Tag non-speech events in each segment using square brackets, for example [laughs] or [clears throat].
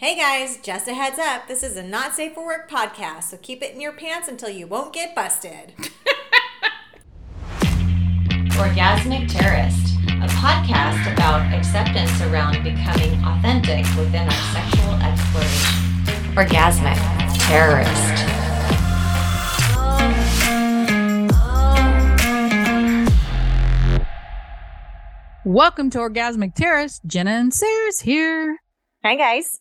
Hey guys, just a heads up, this is a not safe for work podcast, so keep it in your pants until you won't get busted. [laughs] Orgasmic Terrorist, a podcast about acceptance around becoming authentic within our sexual exploration. Orgasmic Terrorist. Welcome to Orgasmic Terrorist. Jenna and Sarah's here. Hi guys.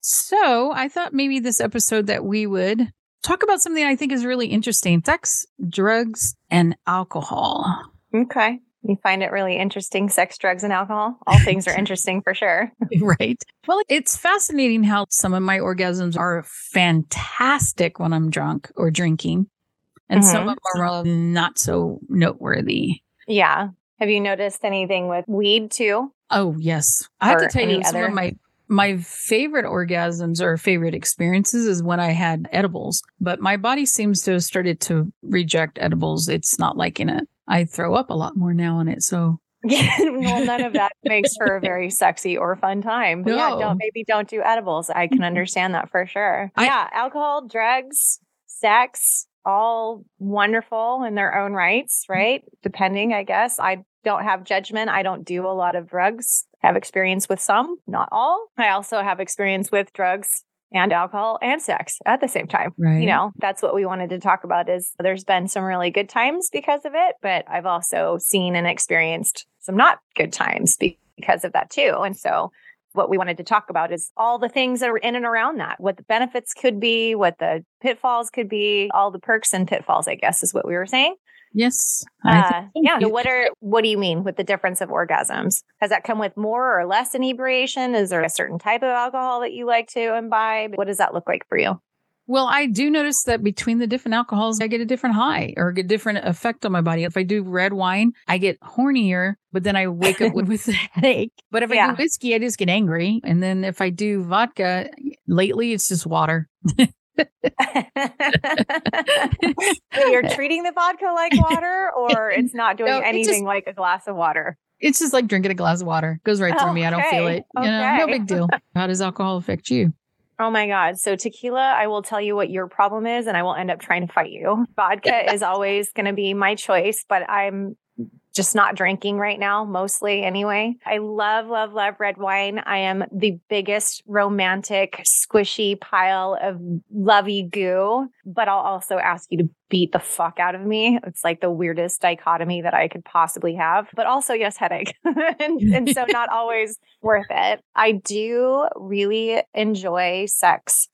So I thought maybe this episode that we would talk about something I think is really interesting sex, drugs, and alcohol. Okay. You find it really interesting sex, drugs, and alcohol? All things are [laughs] interesting for sure. right. Well, it's fascinating how some of my orgasms are fantastic when I'm drunk or drinking, and some mm-hmm. of them are not so noteworthy. Yeah. Have you noticed anything with weed too? Oh, yes. I have to tell you, some other- of my my favorite orgasms or favorite experiences is when I had edibles, but my body seems to have started to reject edibles. It's not liking it. I throw up a lot more now on it. So Yeah, [laughs] well, none of that makes for a [laughs] very sexy or fun time. But yeah, No. don't maybe don't do edibles. I can understand that for sure. I- yeah, alcohol, drugs, sex, all wonderful in their own rights, mm-hmm. right? Depending, I guess. I don't have judgment. I don't do a lot of drugs. I have experience with some, not all. I also have experience with drugs and alcohol and sex at the same time right. you know that's what we wanted to talk about is there's been some really good times because of it but i've also seen and experienced some not good times because of that too and so what we wanted to talk about is all the things that are in and around that what the benefits could be what the pitfalls could be all the perks and pitfalls i guess is what we were saying. Yes. Uh, yeah so what are what do you mean with the difference of orgasms? Has that come with more or less inebriation? Is there a certain type of alcohol that you like to imbibe? What does that look like for you Well, I do notice that between the different alcohols, I get a different high or a different effect on my body. If I do red wine, I get hornier, but then I wake up with, [laughs] with a headache. But if I do whiskey, I just get angry. And then if I do vodka, lately it's just water. [laughs] You're treating the vodka like water, or [laughs] it's not doing No, anything just- like a glass of water. It's just like drinking a glass of water. It Goes right through me. I don't feel Okay, it. You know, no big deal. How does alcohol affect you? Oh my God. So, tequila, I will tell you what your problem is, and I will end up trying to fight you. Vodka [laughs] is always going to be my choice, but I'm just not drinking right now, mostly anyway. I love, love, love red wine. I am the biggest romantic, squishy pile of lovey goo, but I'll also ask you to beat the fuck out of me. It's like the weirdest dichotomy that I could possibly have, but also, yes, headache. [laughs] and, and so, not [laughs] always worth it. I do really enjoy sex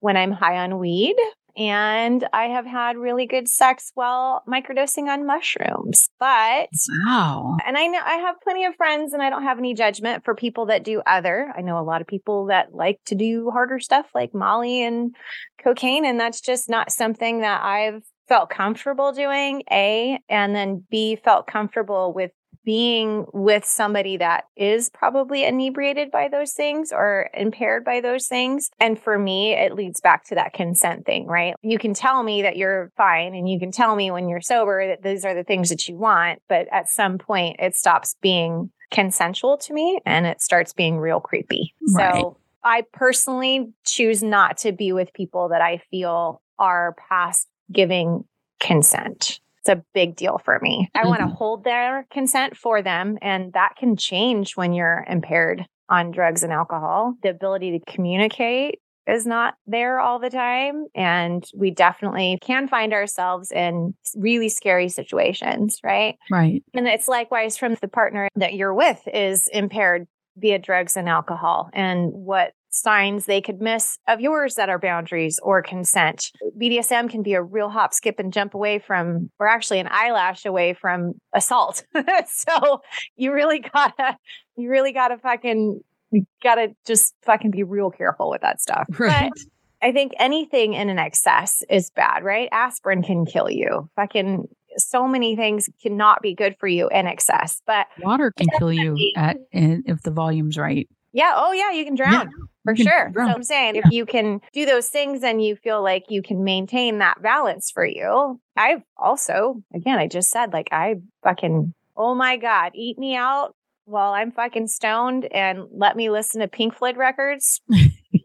when I'm high on weed. And I have had really good sex while microdosing on mushrooms. But Wow. and I know I have plenty of friends and I don't have any judgment for people that do other. I know a lot of people that like to do harder stuff like Molly and cocaine and that's just not something that I've felt comfortable doing. A and then B felt comfortable with being with somebody that is probably inebriated by those things or impaired by those things. And for me, it leads back to that consent thing, right? You can tell me that you're fine and you can tell me when you're sober that these are the things that you want. But at some point, it stops being consensual to me and it starts being real creepy. Right. So I personally choose not to be with people that I feel are past giving consent. It's a big deal for me. I want to mm-hmm. hold their consent for them, and that can change when you're impaired on drugs and alcohol. The ability to communicate is not there all the time. And we definitely can find ourselves in really scary situations, right? Right. And it's likewise from the partner that you're with is impaired via drugs and alcohol and what signs they could miss of yours that are boundaries or consent. BDSM can be a real hop, skip, and jump away from, or actually an eyelash away from assault. [laughs] so you really gotta, you really gotta fucking, you gotta just fucking be real careful with that stuff. Right. But I think anything in an excess is bad, right? Aspirin can kill you. Fucking so many things cannot be good for you in excess. But Water can kill you at if the volume's right. Yeah, oh yeah, you can drown for you can sure. So I'm saying if you can do those things and you feel like you can maintain that balance for you. I've also, again, I just said like I fucking oh my God, eat me out while I'm fucking stoned and let me listen to Pink Floyd records [laughs]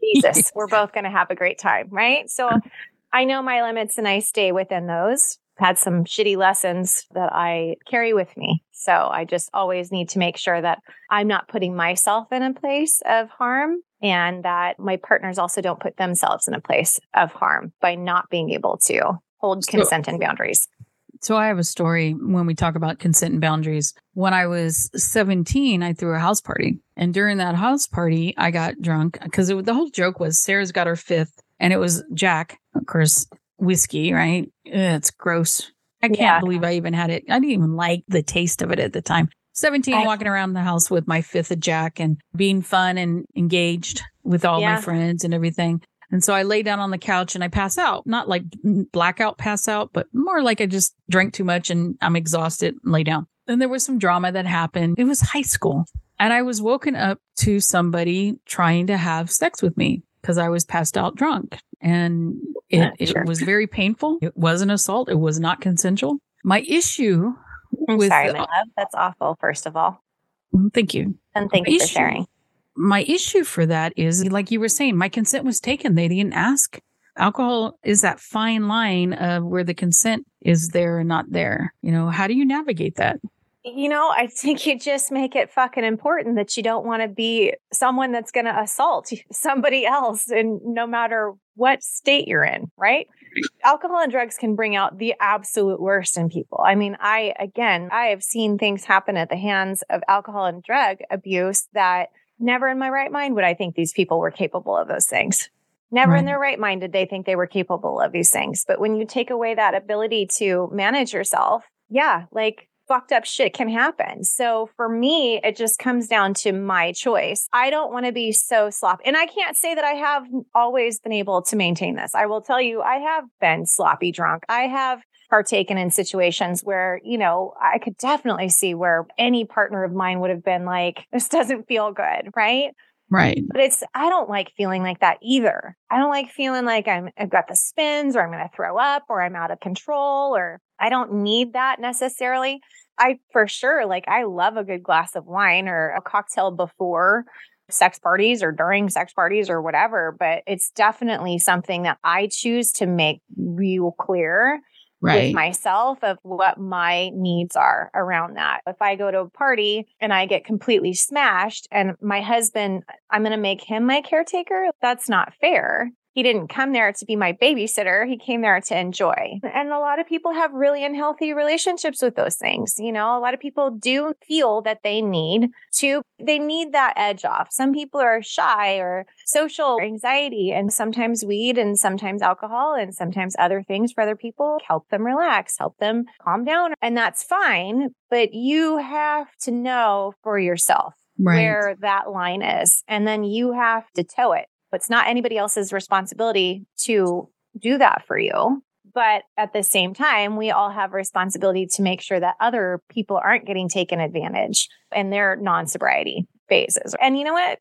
Jesus, we're both going to have a great time. Right. So [laughs] I know my limits and I stay within those. Had some shitty lessons that I carry with me. So I just always need to make sure that I'm not putting myself in a place of harm and that my partners also don't put themselves in a place of harm by not being able to hold consent and boundaries. So I have a story when we talk about consent and boundaries. When I was 17, I threw a house party. And during that house party, I got drunk because the whole joke was Sarah's got her fifth and it was Jack, of course, whiskey, right? Ugh, it's gross. I can't yeah. believe I even had it. I didn't even like the taste of it at the time. 17, I, walking around the house with my fifth of Jack and being fun and engaged with all yeah. my friends and everything. And so I lay down on the couch and I pass out, not like blackout pass out, but more like I just drank too much and I'm exhausted and lay down. And there was some drama that happened. It was high school. And I was woken up to somebody trying to have sex with me because I was passed out drunk. And it, it was very painful. It was an assault. It was not consensual. My issue I'm with, sorry, my love. That's awful, first of all. Thank you. And thank my you for issue, sharing my issue for that is like you were saying, my consent was taken. They didn't ask. Alcohol is that fine line of where the consent is there and not there. You know, how do you navigate that? You know, I think you just make it fucking important that you don't want to be someone that's going to assault [laughs] somebody else and no matter what state you're in, right? Alcohol and drugs can bring out the absolute worst in people. I mean, I, again, I have seen things happen at the hands of alcohol and drug abuse that never in my right mind would I think these people were capable of those things. Never right. in their right mind did they think they were capable of these things. But when you take away that ability to manage yourself, yeah, like fucked up shit can happen. So for me, it just comes down to my choice. I don't want to be so sloppy. And I can't say that I have always been able to maintain this. I will tell you, I have been sloppy drunk. I have partaken in situations where, you know, I could definitely see where any partner of mine would have been like, this doesn't feel good, right? Right. But it's, I don't like feeling like that either. I don't like feeling like I'm, I've got the spins or I'm going to throw up or I'm out of control or I don't need that necessarily. I for sure, like, I love a good glass of wine or a cocktail before sex parties or during sex parties or whatever, but it's definitely something that I choose to make real clear right. with myself of what my needs are around that. If I go to a party and I get completely smashed and my husband, I'm going to make him my caretaker, that's not fair. He didn't come there to be my babysitter. He came there to enjoy. And a lot of people have really unhealthy relationships with those things. You know, a lot of people do feel that they need to, they need that edge off. Some people are shy or social anxiety, and sometimes weed and sometimes alcohol and sometimes other things for other people help them relax, help them calm down. And that's fine. But you have to know for yourself right. where that line is. And then you have to toe it. It's not anybody else's responsibility to do that for you. But at the same time, we all have responsibility to make sure that other people aren't getting taken advantage in their non sobriety phases. And you know what?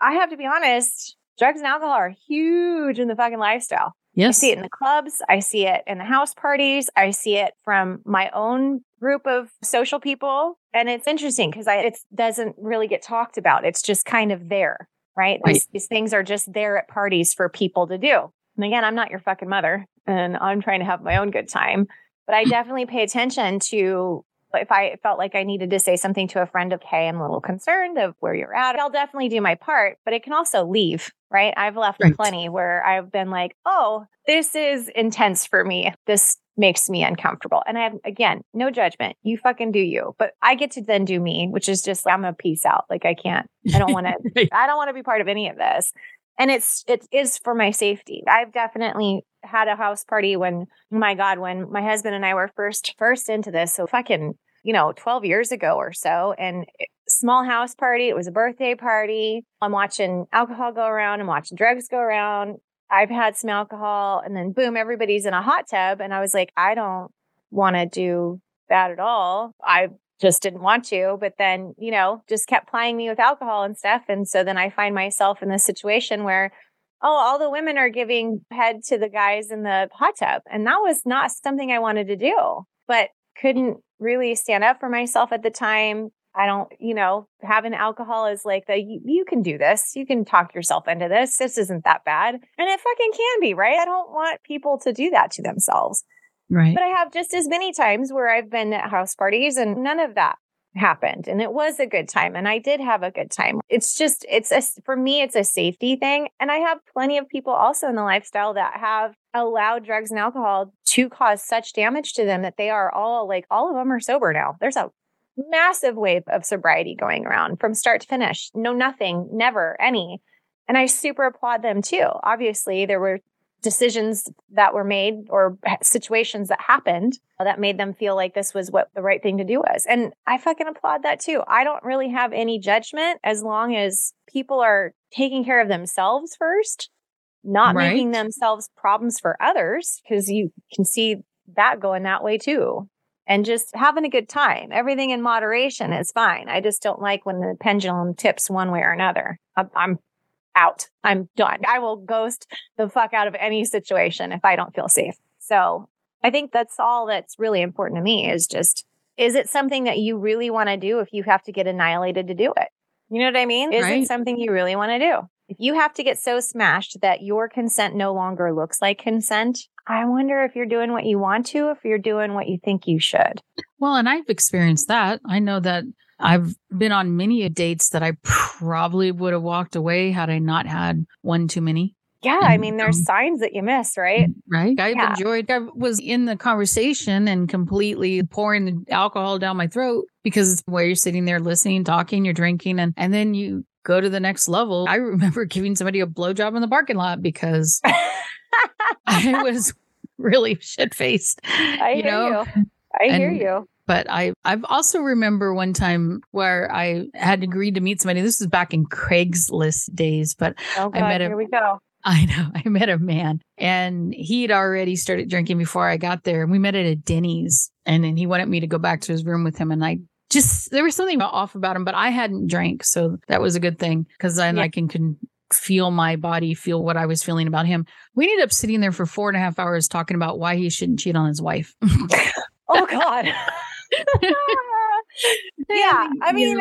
I have to be honest, drugs and alcohol are huge in the fucking lifestyle. Yes. I see it in the clubs. I see it in the house parties. I see it from my own group of social people. And it's interesting because it doesn't really get talked about. It's just kind of there right? right. These, these things are just there at parties for people to do. And again, I'm not your fucking mother and I'm trying to have my own good time, but I [clears throat] definitely pay attention to if I felt like I needed to say something to a friend of, hey, I'm a little concerned of where you're at, I'll definitely do my part, but it can also leave, right? I've left right. plenty where I've been like, oh, this is intense for me. This makes me uncomfortable. And I have, again, no judgment. You fucking do you. But I get to then do me, which is just, I'm a peace out. Like I can't, I don't want [laughs] to, I don't want to be part of any of this. And it's, it is for my safety. I've definitely had a house party when, oh my God, when my husband and I were first, first into this. So fucking, you know, 12 years ago or so. And small house party. It was a birthday party. I'm watching alcohol go around. I'm watching drugs go around. I've had some alcohol and then boom, everybody's in a hot tub. And I was like, I don't want to do that at all. I just didn't want to, but then, you know, just kept plying me with alcohol and stuff. And so then I find myself in this situation where, oh, all the women are giving head to the guys in the hot tub. And that was not something I wanted to do, but couldn't really stand up for myself at the time. I don't, you know, having alcohol is like the you, you, can do this. You can talk yourself into this. This isn't that bad. And it fucking can be, right? I don't want people to do that to themselves. Right. But I have just as many times where I've been at house parties and none of that happened and it was a good time and I did have a good time. It's just it's a for me it's a safety thing and I have plenty of people also in the lifestyle that have allowed drugs and alcohol to cause such damage to them that they are all like all of them are sober now. There's a massive wave of sobriety going around from start to finish. No nothing, never any. And I super applaud them too. Obviously, there were decisions that were made or situations that happened that made them feel like this was what the right thing to do was. And I fucking applaud that too. I don't really have any judgment as long as people are taking care of themselves first, not right. making themselves problems for others, because you can see that going that way too. And just having a good time. Everything in moderation is fine. I just don't like when the pendulum tips one way or another. I'm out. I'm done. I will ghost the fuck out of any situation if I don't feel safe. So I think that's all that's really important to me is just, is it something that you really want to do if you have to get annihilated to do it? You know what I mean? Is right. it something you really want to do? If you have to get so smashed that your consent no longer looks like consent, I wonder if you're doing what you want to, if you're doing what you think you should. Well, and I've experienced that. I know that I've been on many dates that I probably would have walked away had I not had one too many. Yeah, I mean, there's um, signs that you miss, right? Right. I've yeah. enjoyed. I was in the conversation and completely pouring the alcohol down my throat because where you're sitting there listening, talking, you're drinking, and and then you go to the next level. I remember [laughs] giving somebody a blowjob in the parking lot because [laughs] [laughs] I was really shit faced. I you hear know? you. I and, hear you. But I I've also remember one time where I had agreed to meet somebody. This is back in Craigslist days, but oh God, I met a, here we go. I know. I met a man and he'd already started drinking before I got there. And we met at a Denny's and then he wanted me to go back to his room with him. And I just, there was something off about him, but I hadn't drank. So that was a good thing because then yeah. I can, can feel my body, feel what I was feeling about him. We ended up sitting there for four and a half hours talking about why he shouldn't cheat on his wife. [laughs] oh, God. [laughs] yeah. I mean,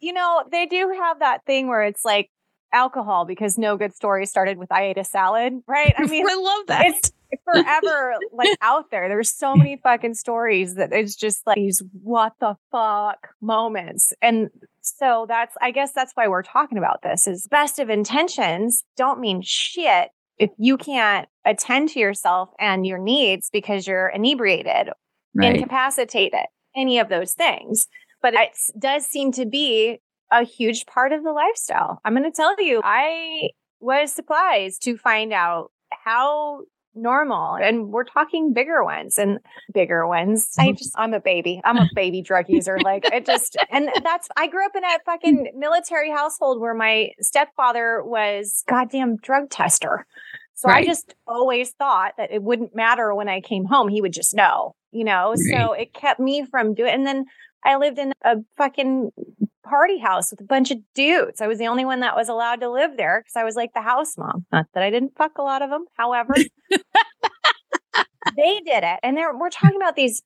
you know, they do have that thing where it's like, alcohol because no good story started with I ate a salad, right? I [laughs] mean, I love that. It's forever like out there. There's so many fucking stories that it's just like these what the fuck moments. And so that's I guess that's why we're talking about this is best of intentions don't mean shit if you can't attend to yourself and your needs because you're inebriated, right. incapacitated, any of those things. But it does seem to be a huge part of the lifestyle. I'm going to tell you, I was surprised to find out how normal and we're talking bigger ones and bigger ones. I mm-hmm. just, I'm a baby. I'm a baby drug user. Like it just, [laughs] and that's, I grew up in a fucking military household where my stepfather was goddamn drug tester. So right. I just always thought that it wouldn't matter when I came home. He would just know, you know? Right. So it kept me from doing, and then I lived in a fucking party house with a bunch of dudes. I was the only one that was allowed to live there because I was like the house mom. Not that I didn't fuck a lot of them. However, [laughs] they did it. And we're talking about these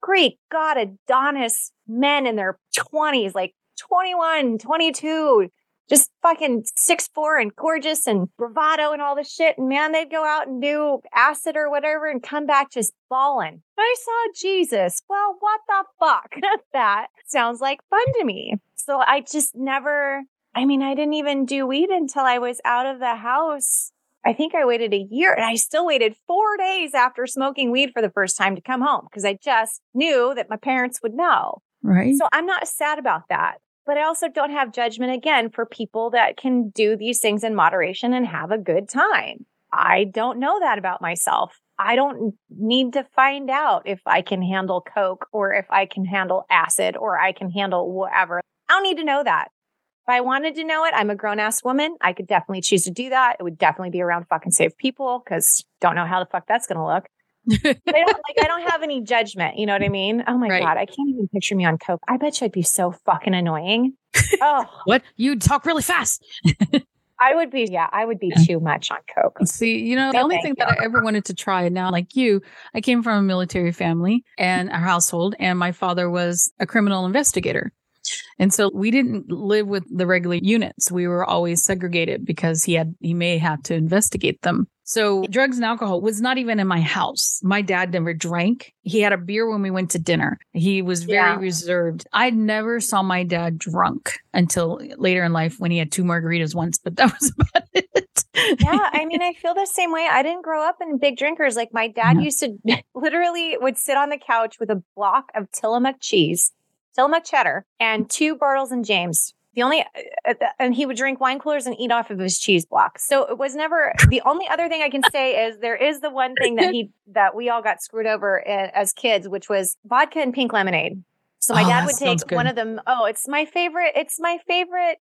Greek God Adonis men in their 20s, like 21, 22, just fucking six four and gorgeous and bravado and all this shit. And man, they'd go out and do acid or whatever and come back just bawling. I saw Jesus. Well, what the fuck? [laughs] that sounds like fun to me. So I just never, I mean, I didn't even do weed until I was out of the house. I think I waited a year and I still waited four days after smoking weed for the first time to come home because I just knew that my parents would know. Right. So I'm not sad about that. But I also don't have judgment again for people that can do these things in moderation and have a good time. I don't know that about myself. I don't need to find out if I can handle Coke or if I can handle acid or I can handle whatever. I don't need to know that. If I wanted to know it, I'm a grown ass woman. I could definitely choose to do that. It would definitely be around fucking safe people because don't know how the fuck that's going to look. [laughs] I don't like I don't have any judgment. You know what I mean? Oh my right. god, I can't even picture me on coke. I bet you I'd be so fucking annoying. Oh, [laughs] what? You talk really fast. [laughs] I would be, yeah, I would be too much on coke. See, you know, the only thing you. that I ever wanted to try, now like you, I came from a military family and a household, and my father was a criminal investigator. And so we didn't live with the regular units. We were always segregated because he had he may have to investigate them. So drugs and alcohol was not even in my house. My dad never drank. He had a beer when we went to dinner. He was very Yeah. reserved. I never saw my dad drunk until later in life when he had two margaritas once, but that [laughs] was about it. yeah, I mean, I feel the same way. I didn't grow up in big drinkers. Like my dad Yeah. used to [laughs] literally would sit on the couch with a block of Tillamook cheese, Tillamook cheddar, and two Bartles and James. The only, uh, and he would drink wine coolers and eat off of his cheese block. So it was never the only other thing I can say is there is the one thing that he that we all got screwed over uh, as kids, which was vodka and pink lemonade. So my Oh, dad would take one of them. Oh, it's my favorite. It's my favorite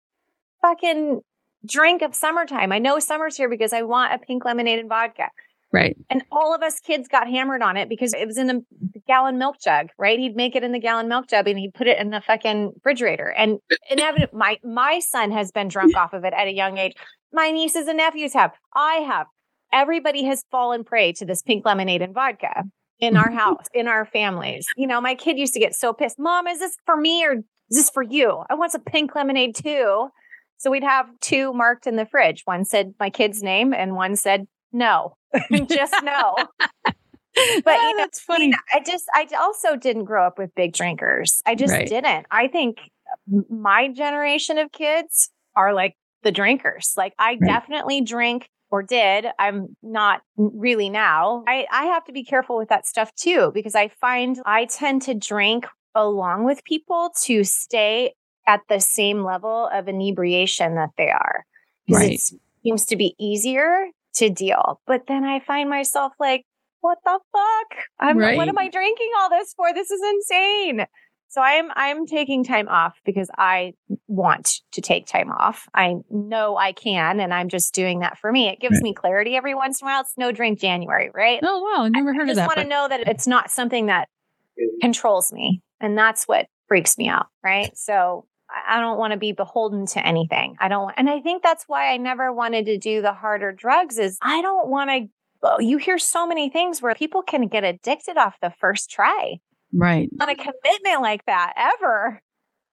fucking drink of summertime. I know summer's here because I want a pink lemonade and vodka. Right. And all of us kids got hammered on it because it was in a gallon milk jug, right? He'd make it in the gallon milk jug and he'd put it in the fucking refrigerator. And [laughs] inevitably, my my son has been drunk off of it at a young age. My nieces and nephews have. I have. Everybody has fallen prey to this pink lemonade and vodka in our [laughs] house, in our families. You know, my kid used to get so pissed. Mom, is this for me or is this for you? I want some pink lemonade too. So we'd have two marked in the fridge. One said my kid's name and one said no. [laughs] [laughs] Just no. [laughs] But Ah, you know, that's funny. I just, I also didn't grow up with big drinkers. I just Right. didn't. I think my generation of kids are like the drinkers. Like I Right. definitely drink or did. I'm not really now. I, I have to be careful with that stuff too, because I find I tend to drink along with people to stay at the same level of inebriation that they are. 'Cause Right. It seems to be easier to deal. But then I find myself like, what the fuck? I'm Right. what am I drinking all this for? This is insane. So I'm I'm taking time off because I want to take time off. I know I can and I'm just doing that for me. It gives Right. me clarity every once in a while. It's no drink January, right? Oh wow, I never heard I of that. I just want to but- know that it's not something that controls me. And that's what freaks me out. Right. So I don't want to be beholden to anything. I don't and I think that's why I never wanted to do the harder drugs is I don't want to. oh, You hear so many things where people can get addicted off the first try right. on a commitment like that ever.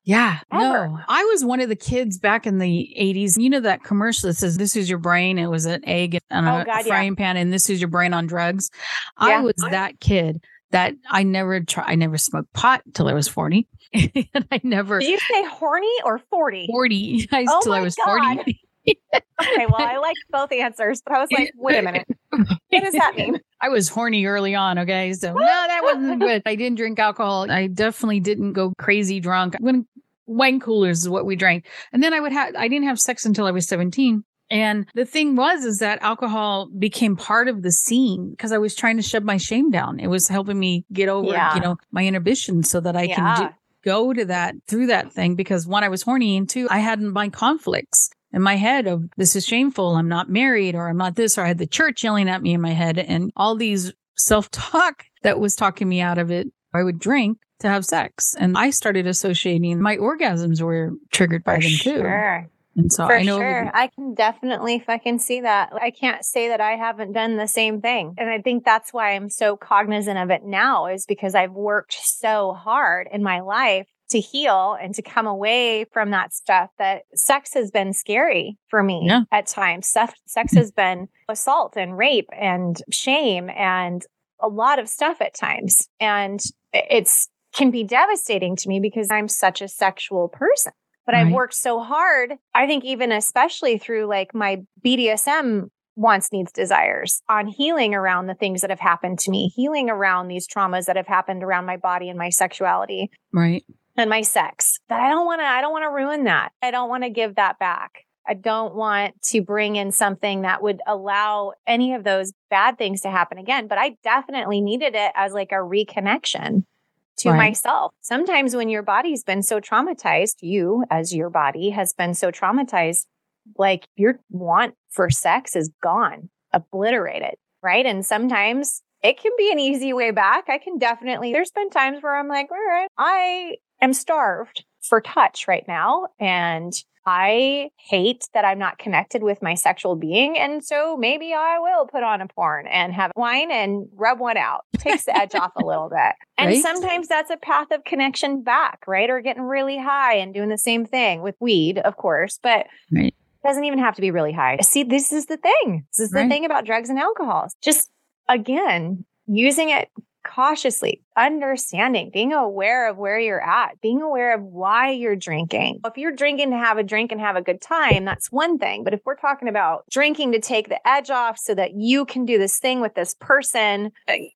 Yeah. Ever. No, I was one of the kids back in the 80s. You know that commercial that says, This is your brain. It was an egg on a Oh, God, yeah. frying pan, and this is your brain on drugs. I was that kid that I never tried, I never smoked pot till I was 40. [laughs] and I never, Did you say horny or 40? 40, [laughs] I, Oh till I was God. 40. Okay. Well, I liked both answers, but I was like, wait a minute. What does that mean? [laughs] I was horny early on. Okay. So, no, that wasn't good. I didn't drink alcohol. I definitely didn't go crazy drunk. When wine coolers is what we drank. And then I would have, I didn't have sex until I was 17. And the thing was, is that alcohol became part of the scene because I was trying to shove my shame down. It was helping me get over, Yeah. you know, my inhibition so that I can do, go to that through that thing because one, I was horny and two, I had my conflicts in my head of this is shameful. I'm not married or I'm not this, or I had the church yelling at me in my head and all these self talk [laughs] that was talking me out of it. I would drink to have sex. And I started associating my orgasms were triggered by For them too. sure. And so For I know sure. I can definitely fucking see that. I can't say that I haven't done the same thing. And I think that's why I'm so cognizant of it now is because I've worked so hard in my life to heal and to come away from that stuff that sex has been scary for me Yeah. at times. Sex, sex has been assault and rape and shame and a lot of stuff at times. And it's can be devastating to me because I'm such a sexual person but I've worked so hard. I think even especially through like my BDSM wants, needs, desires on healing around the things that have happened to me, healing around these traumas that have happened around my body and my sexuality right. and my sex. That I don't want to, I don't want to ruin that. I don't want to give that back. I don't want to bring in something that would allow any of those bad things to happen again. But I definitely needed it as like a reconnection to Right. myself. Sometimes when your body's been so traumatized, you as your body has been so traumatized, like your want for sex is gone, obliterated, right? And sometimes it can be an easy way back. I can definitely, there's been times where I'm like, all right, I am starved for touch right now. And I hate that I'm not connected with my sexual being. And so maybe I will put on a porn and have wine and rub one out. Takes the edge off a little [laughs] bit. And Right. sometimes that's a path of connection back, right? Or getting really high and doing the same thing with weed, of course. But Right. doesn't even have to be really high. See, this is the thing. This is the Right. thing about drugs and alcohol. Just again, using it cautiously, understanding, being aware of where you're at, being aware of why you're drinking. If you're drinking to have a drink and have a good time, that's one thing. But if we're talking about drinking to take the edge off so that you can do this thing with this person,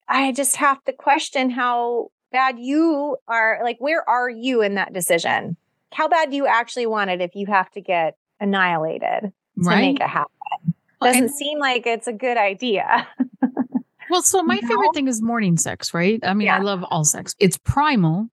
I- just have to question how bad you are. Like, where are you in that decision? How bad do you actually want it if you have to get annihilated to right. make it happen? Doesn't and- seem like it's a good idea. [laughs] Well, so my favorite thing is morning sex, right? I mean, I love all sex. It's primal.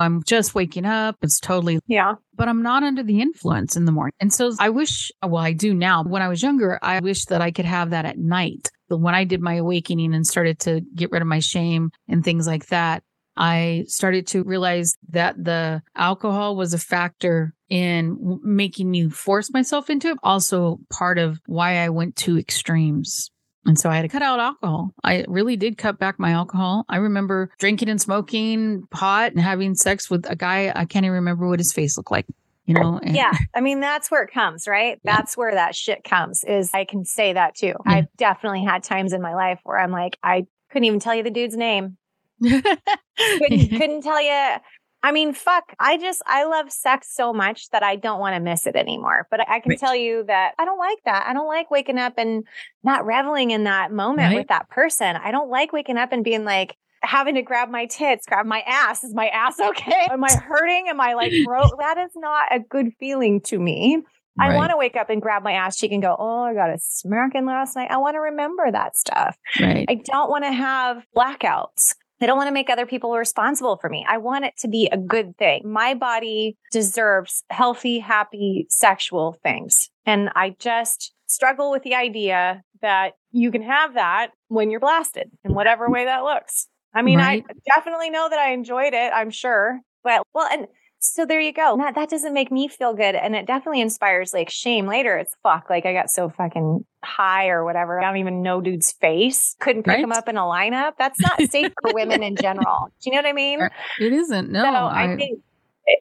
I'm just waking up. It's totally, yeah. but I'm not under the influence in the morning. And so I wish, well, I do now. When I was younger, I wish that I could have that at night. But when I did my awakening and started to get rid of my shame and things like that, I started to realize that the alcohol was a factor in making me force myself into it. Also, part of why I went to extremes. And so I had to cut out alcohol. I really did cut back my alcohol. I remember drinking and smoking pot and having sex with a guy. I can't even remember what his face looked like, you know? And- Yeah. I mean, that's where it comes, right? Yeah. That's where that shit comes is I can say that too. Yeah. I've definitely had times in my life where I'm like, I couldn't even tell you the dude's name. [laughs] Couldn't, [laughs] couldn't tell you. I mean, fuck. I just, I love sex so much that I don't want to miss it anymore. But I, can Right. tell you that I don't like that. I don't like waking up and not reveling in that moment Right. with that person. I don't like waking up and being like, having to grab my tits, grab my ass. Is my ass [laughs] okay? Am I hurting? Am I like [laughs] broke? that is not a good feeling to me. I want to wake up and grab my ass cheek and go, Oh, I got a smacking last night. I want to remember that stuff. right. I don't want to have blackouts. I don't want to make other people responsible for me. I want it to be a good thing. My body deserves healthy, happy sexual things. And I just struggle with the idea that you can have that when you're blasted in whatever way that looks. I mean, Right. I definitely know that I enjoyed it, I'm sure. But well, and so there you go. That, that doesn't make me feel good. And it definitely inspires like shame later. It's fuck. Like I got so fucking high or whatever. I don't even know dude's face. Couldn't pick him up in a lineup. That's not safe [laughs] for women in general. Do you know what I mean? Er, it isn't. No, so I, I- think, it,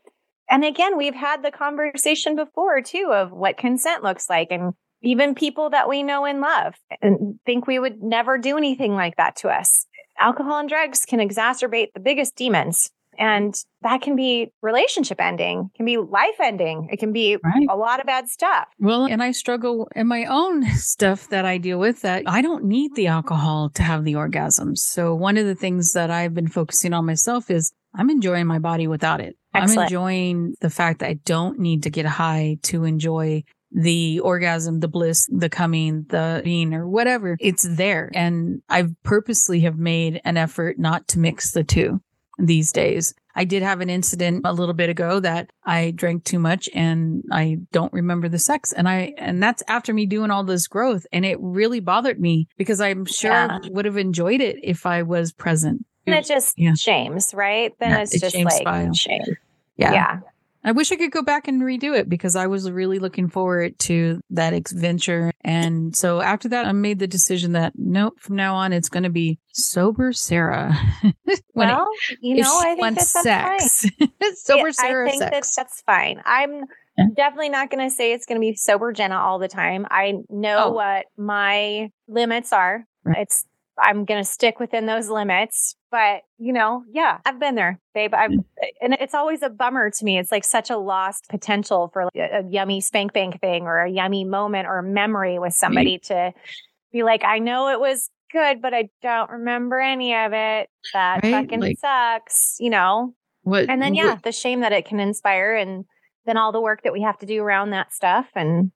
and again, we've had the conversation before too of what consent looks like, and even people that we know and love and think we would never do anything like that to us. Alcohol and drugs can exacerbate the biggest demons. And that can be relationship ending, can be life ending. It can be right. a lot of bad stuff. Well, and I struggle in my own [laughs] stuff that I deal with that I don't need the alcohol to have the orgasms. So one of the things that I've been focusing on myself is I'm enjoying my body without it. I'm enjoying the fact that I don't need to get high to enjoy the orgasm, the bliss, the coming, the being or whatever. It's there. And I purposely have made an effort not to mix the two these days. I did have an incident a little bit ago that I drank too much and I don't remember the sex. And I, and that's after me doing all this growth. And it really bothered me because I'm sure Yeah. I would have enjoyed it if I was present. And it just Yeah. shames, right? Then Yeah, it's it just like shame. yeah. yeah. I wish I could go back and redo it because I was really looking forward to that adventure. And so after that, I made the decision that nope, from now on, it's going to be sober Sarah. [laughs] When it- well, you know, I think that that's fine. sex, [laughs] sober Yeah, Sarah I think that that's fine. I'm Yeah. definitely not going to say it's going to be sober Jenna all the time. I know Oh. what my limits are. Right. It's I'm going to stick within those limits. But you know, yeah, I've been there, babe. I've, mm. and it's always a bummer to me. It's like such a lost potential for like a, a yummy spank bank thing or a yummy moment or memory with somebody to be like, I know it was good, but I don't remember any of it. That Right? fucking Like- sucks, you know? what, and then what- yeah the shame that it can inspire and then all the work that we have to do around that stuff and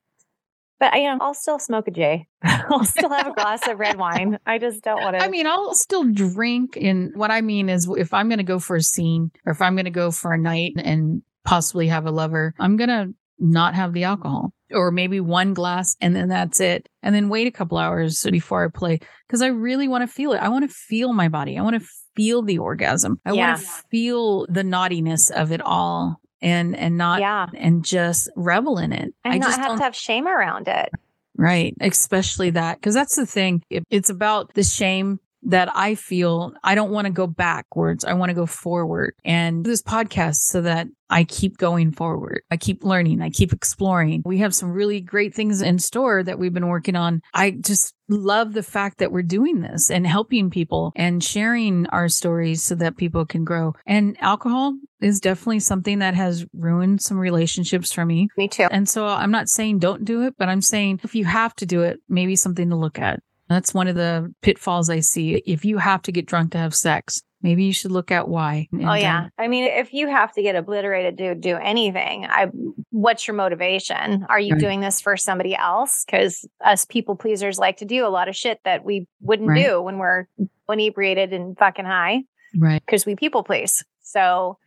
but you know i'll still smoke a j [laughs] i'll still have a glass of red wine i just don't want to I mean, I'll still drink. And what I mean is, if I'm going to go for a scene or if I'm going to go for a night and possibly have a lover, I'm going to not have the alcohol or maybe one glass and then that's it. And then wait a couple hours before I play because I really want to feel it. I want to feel my body. I want to feel the orgasm. I Yeah. want to feel the naughtiness of it all. And and not Yeah. and just revel in it. And I not just have to have shame around it. Right. Especially that. Because that's the thing. It- it's about the shame that I feel. I don't want to go backwards. I want to go forward. And this podcast so that I keep going forward. I keep learning. I keep exploring. We have some really great things in store that we've been working on. I just love the fact that we're doing this and helping people and sharing our stories so that people can grow. And alcohol is definitely something that has ruined some relationships for me. Me too. And so I'm not saying don't do it, but I'm saying if you have to do it, maybe something to look at. That's one of the pitfalls I see. If you have to get drunk to have sex, maybe you should look at why. And, Oh yeah. um, I mean, if you have to get obliterated to do anything, I what's your motivation? Are you Right. doing this for somebody else? Because us people pleasers like to do a lot of shit that we wouldn't Right. do when we're inebriated and fucking high right. because we people please. So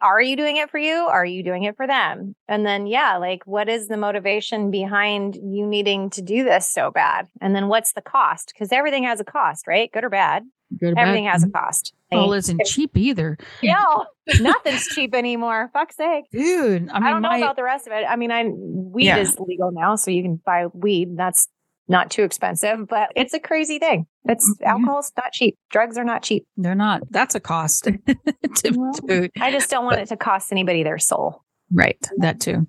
are you doing it for you? Are you doing it for them? And then, yeah, like what is the motivation behind you needing to do this so bad? And then what's the cost? Because everything has a cost, right? Good or bad. Good or bad. Everything has a mm-hmm. cost. Alcohol isn't cheap either. No, nothing's cheap anymore. Fuck's sake. Dude, I I, don't know my, about the rest of it. I mean, I weed Yeah. is legal now, so you can buy weed. That's not too expensive, but it's a crazy thing. It's Yeah. alcohol's not cheap. Drugs are not cheap. they're not. That's a cost. [laughs] to, Well, to- I just don't want it to cost anybody their soul. right. That too.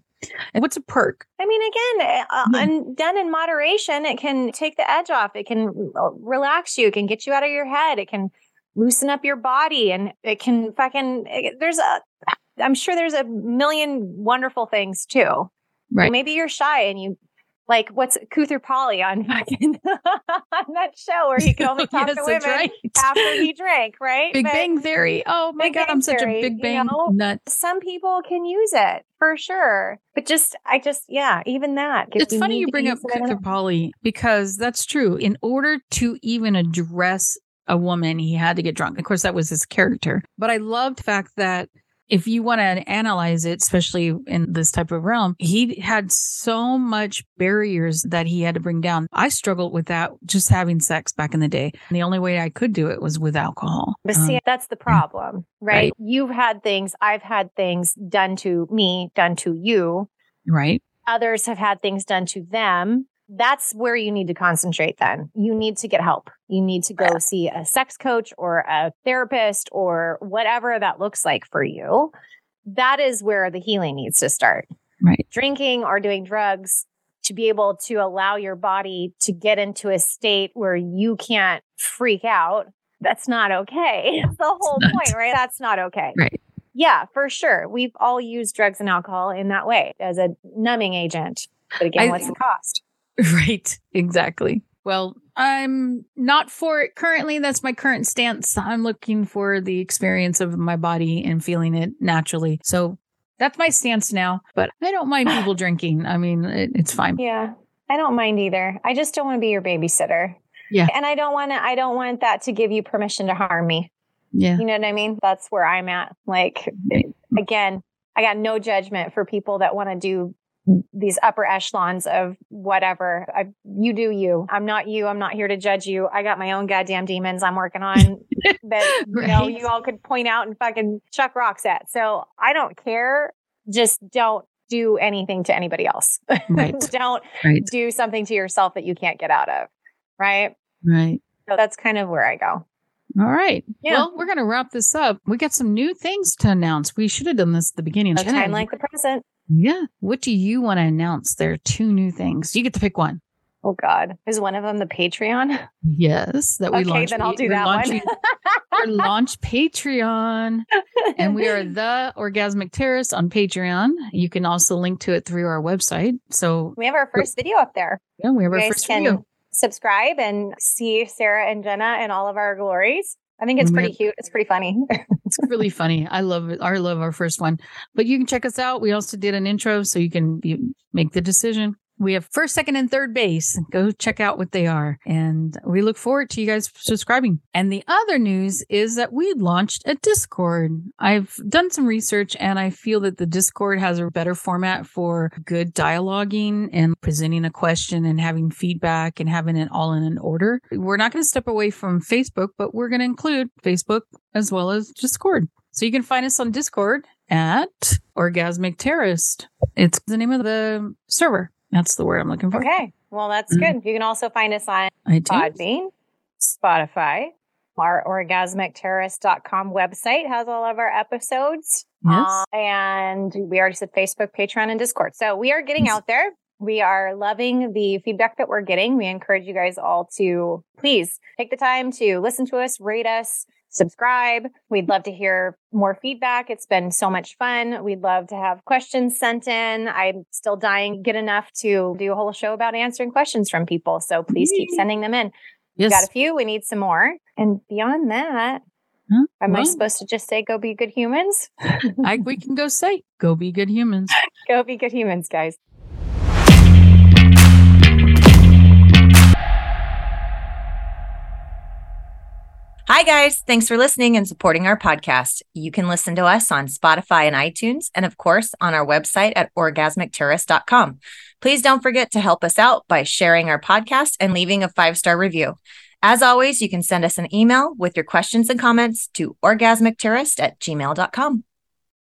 And what's a perk? I mean, again, uh, Yeah. and done in moderation, it can take the edge off. It can uh, relax you. It can get you out of your head. It can loosen up your body, and it can fucking. It, there's a. I'm sure there's a million wonderful things too. Right. Maybe you're shy and you like what's Koothrappali on [laughs] fucking on that show where he can only [laughs] talk yes, to women right. after he drank, right? Big But Bang Theory. Oh my Big God, Bang I'm such a Theory, Big you Bang know? nut. Some people can use it for sure, but just I just yeah, even that. It's funny you bring up use it, I don't Kuther Polly because that's true. In order to even address a woman, he had to get drunk. Of course, that was his character. But I loved the fact that if you want to analyze it, especially in this type of realm, he had so much barriers that he had to bring down. I struggled with that just having sex back in the day. And the only way I could do it was with alcohol. But Um, see, that's the problem, right? right. You've had things, I've had things done to me, done to you. right? Others have had things done to them. That's where you need to concentrate then. You need to get help. You need to go see a sex coach or a therapist or whatever that looks like for you. That is where the healing needs to start. Right. Drinking or doing drugs to be able to allow your body to get into a state where you can't freak out. That's not okay. [laughs] That's the whole point, right? That's not okay. Right. Yeah, for sure. We've all used drugs and alcohol in that way as a numbing agent. But again, I- what's the cost? [laughs] Right. Exactly. Well, I'm not for it currently. That's my current stance. I'm looking for the experience of my body and feeling it naturally. So that's my stance now. But I don't mind [sighs] people drinking. I mean, it, it's fine. Yeah. I don't mind either. I just don't want to be your babysitter. Yeah. And I don't want to I don't want that to give you permission to harm me. Yeah. You know what I mean? That's where I'm at. Like again, I got no judgment for people that want to do these upper echelons of whatever. I, you do you. I'm not you. I'm not here to judge you. I got my own goddamn demons I'm working on [laughs] that you know you all could point out and fucking chuck rocks at. So I don't care. Just don't do anything to anybody else. Right. [laughs] don't Right. do something to yourself that you can't get out of. Right. Right. So that's kind of where I go. All right. Yeah. Well, we're going to wrap this up. We got some new things to announce. We should have done this at the beginning. A time like the present. Yeah. What do you want to announce? There are two new things. You get to pick one. Oh God, is one of them the Patreon? Yes. That we okay, then I'll do We're that launching- one. [laughs] We're launch Patreon. and we are the Orgasmic Terrorist on Patreon. You can also link to it through our website. So we have our first video up there. yeah, we have You our guys first can video. subscribe and see Sarah and Jenna in all of our glories. I think it's pretty cute. It's pretty funny. It's really [laughs] funny. I love it. I love our first one. But you can check us out. We also did an intro, so you can make the decision. We have first, second, and third base. Go check out what they are. And we look forward to you guys subscribing. And the other news is that we launched a Discord. I've done some research and I feel that the Discord has a better format for good dialoguing and presenting a question and having feedback and having it all in an order. We're not going to step away from Facebook, but we're going to include Facebook as well as Discord. So you can find us on Discord at Orgasmic Terrorist. It's the name of the server. That's the word I'm looking for. Okay. Well, that's Mm. good. You can also find us on. Podbean, Spotify. Our orgasmicterrorist.com website has all of our episodes. Yes. Uh, and we already said Facebook, Patreon, and Discord. So we are getting Yes. out there. We are loving the feedback that we're getting. We encourage you guys all to please take the time to listen to us, rate us, subscribe. We'd love to hear more feedback. It's been so much fun. We'd love to have questions sent in. I'm still dying to get enough to do a whole show about answering questions from people. So please keep sending them in. yes. We got a few. We need some more. And beyond that, Huh? am I supposed to just say go be good humans? [laughs] I, we can go say, go be good humans. [laughs] Go be good humans, guys. Hi, guys. Thanks for listening and supporting our podcast. You can listen to us on Spotify and iTunes, and of course, on our website at orgasmicterrorist.com. Please don't forget to help us out by sharing our podcast and leaving a five star review. As always, you can send us an email with your questions and comments to orgasmicterrorist at gmail.com.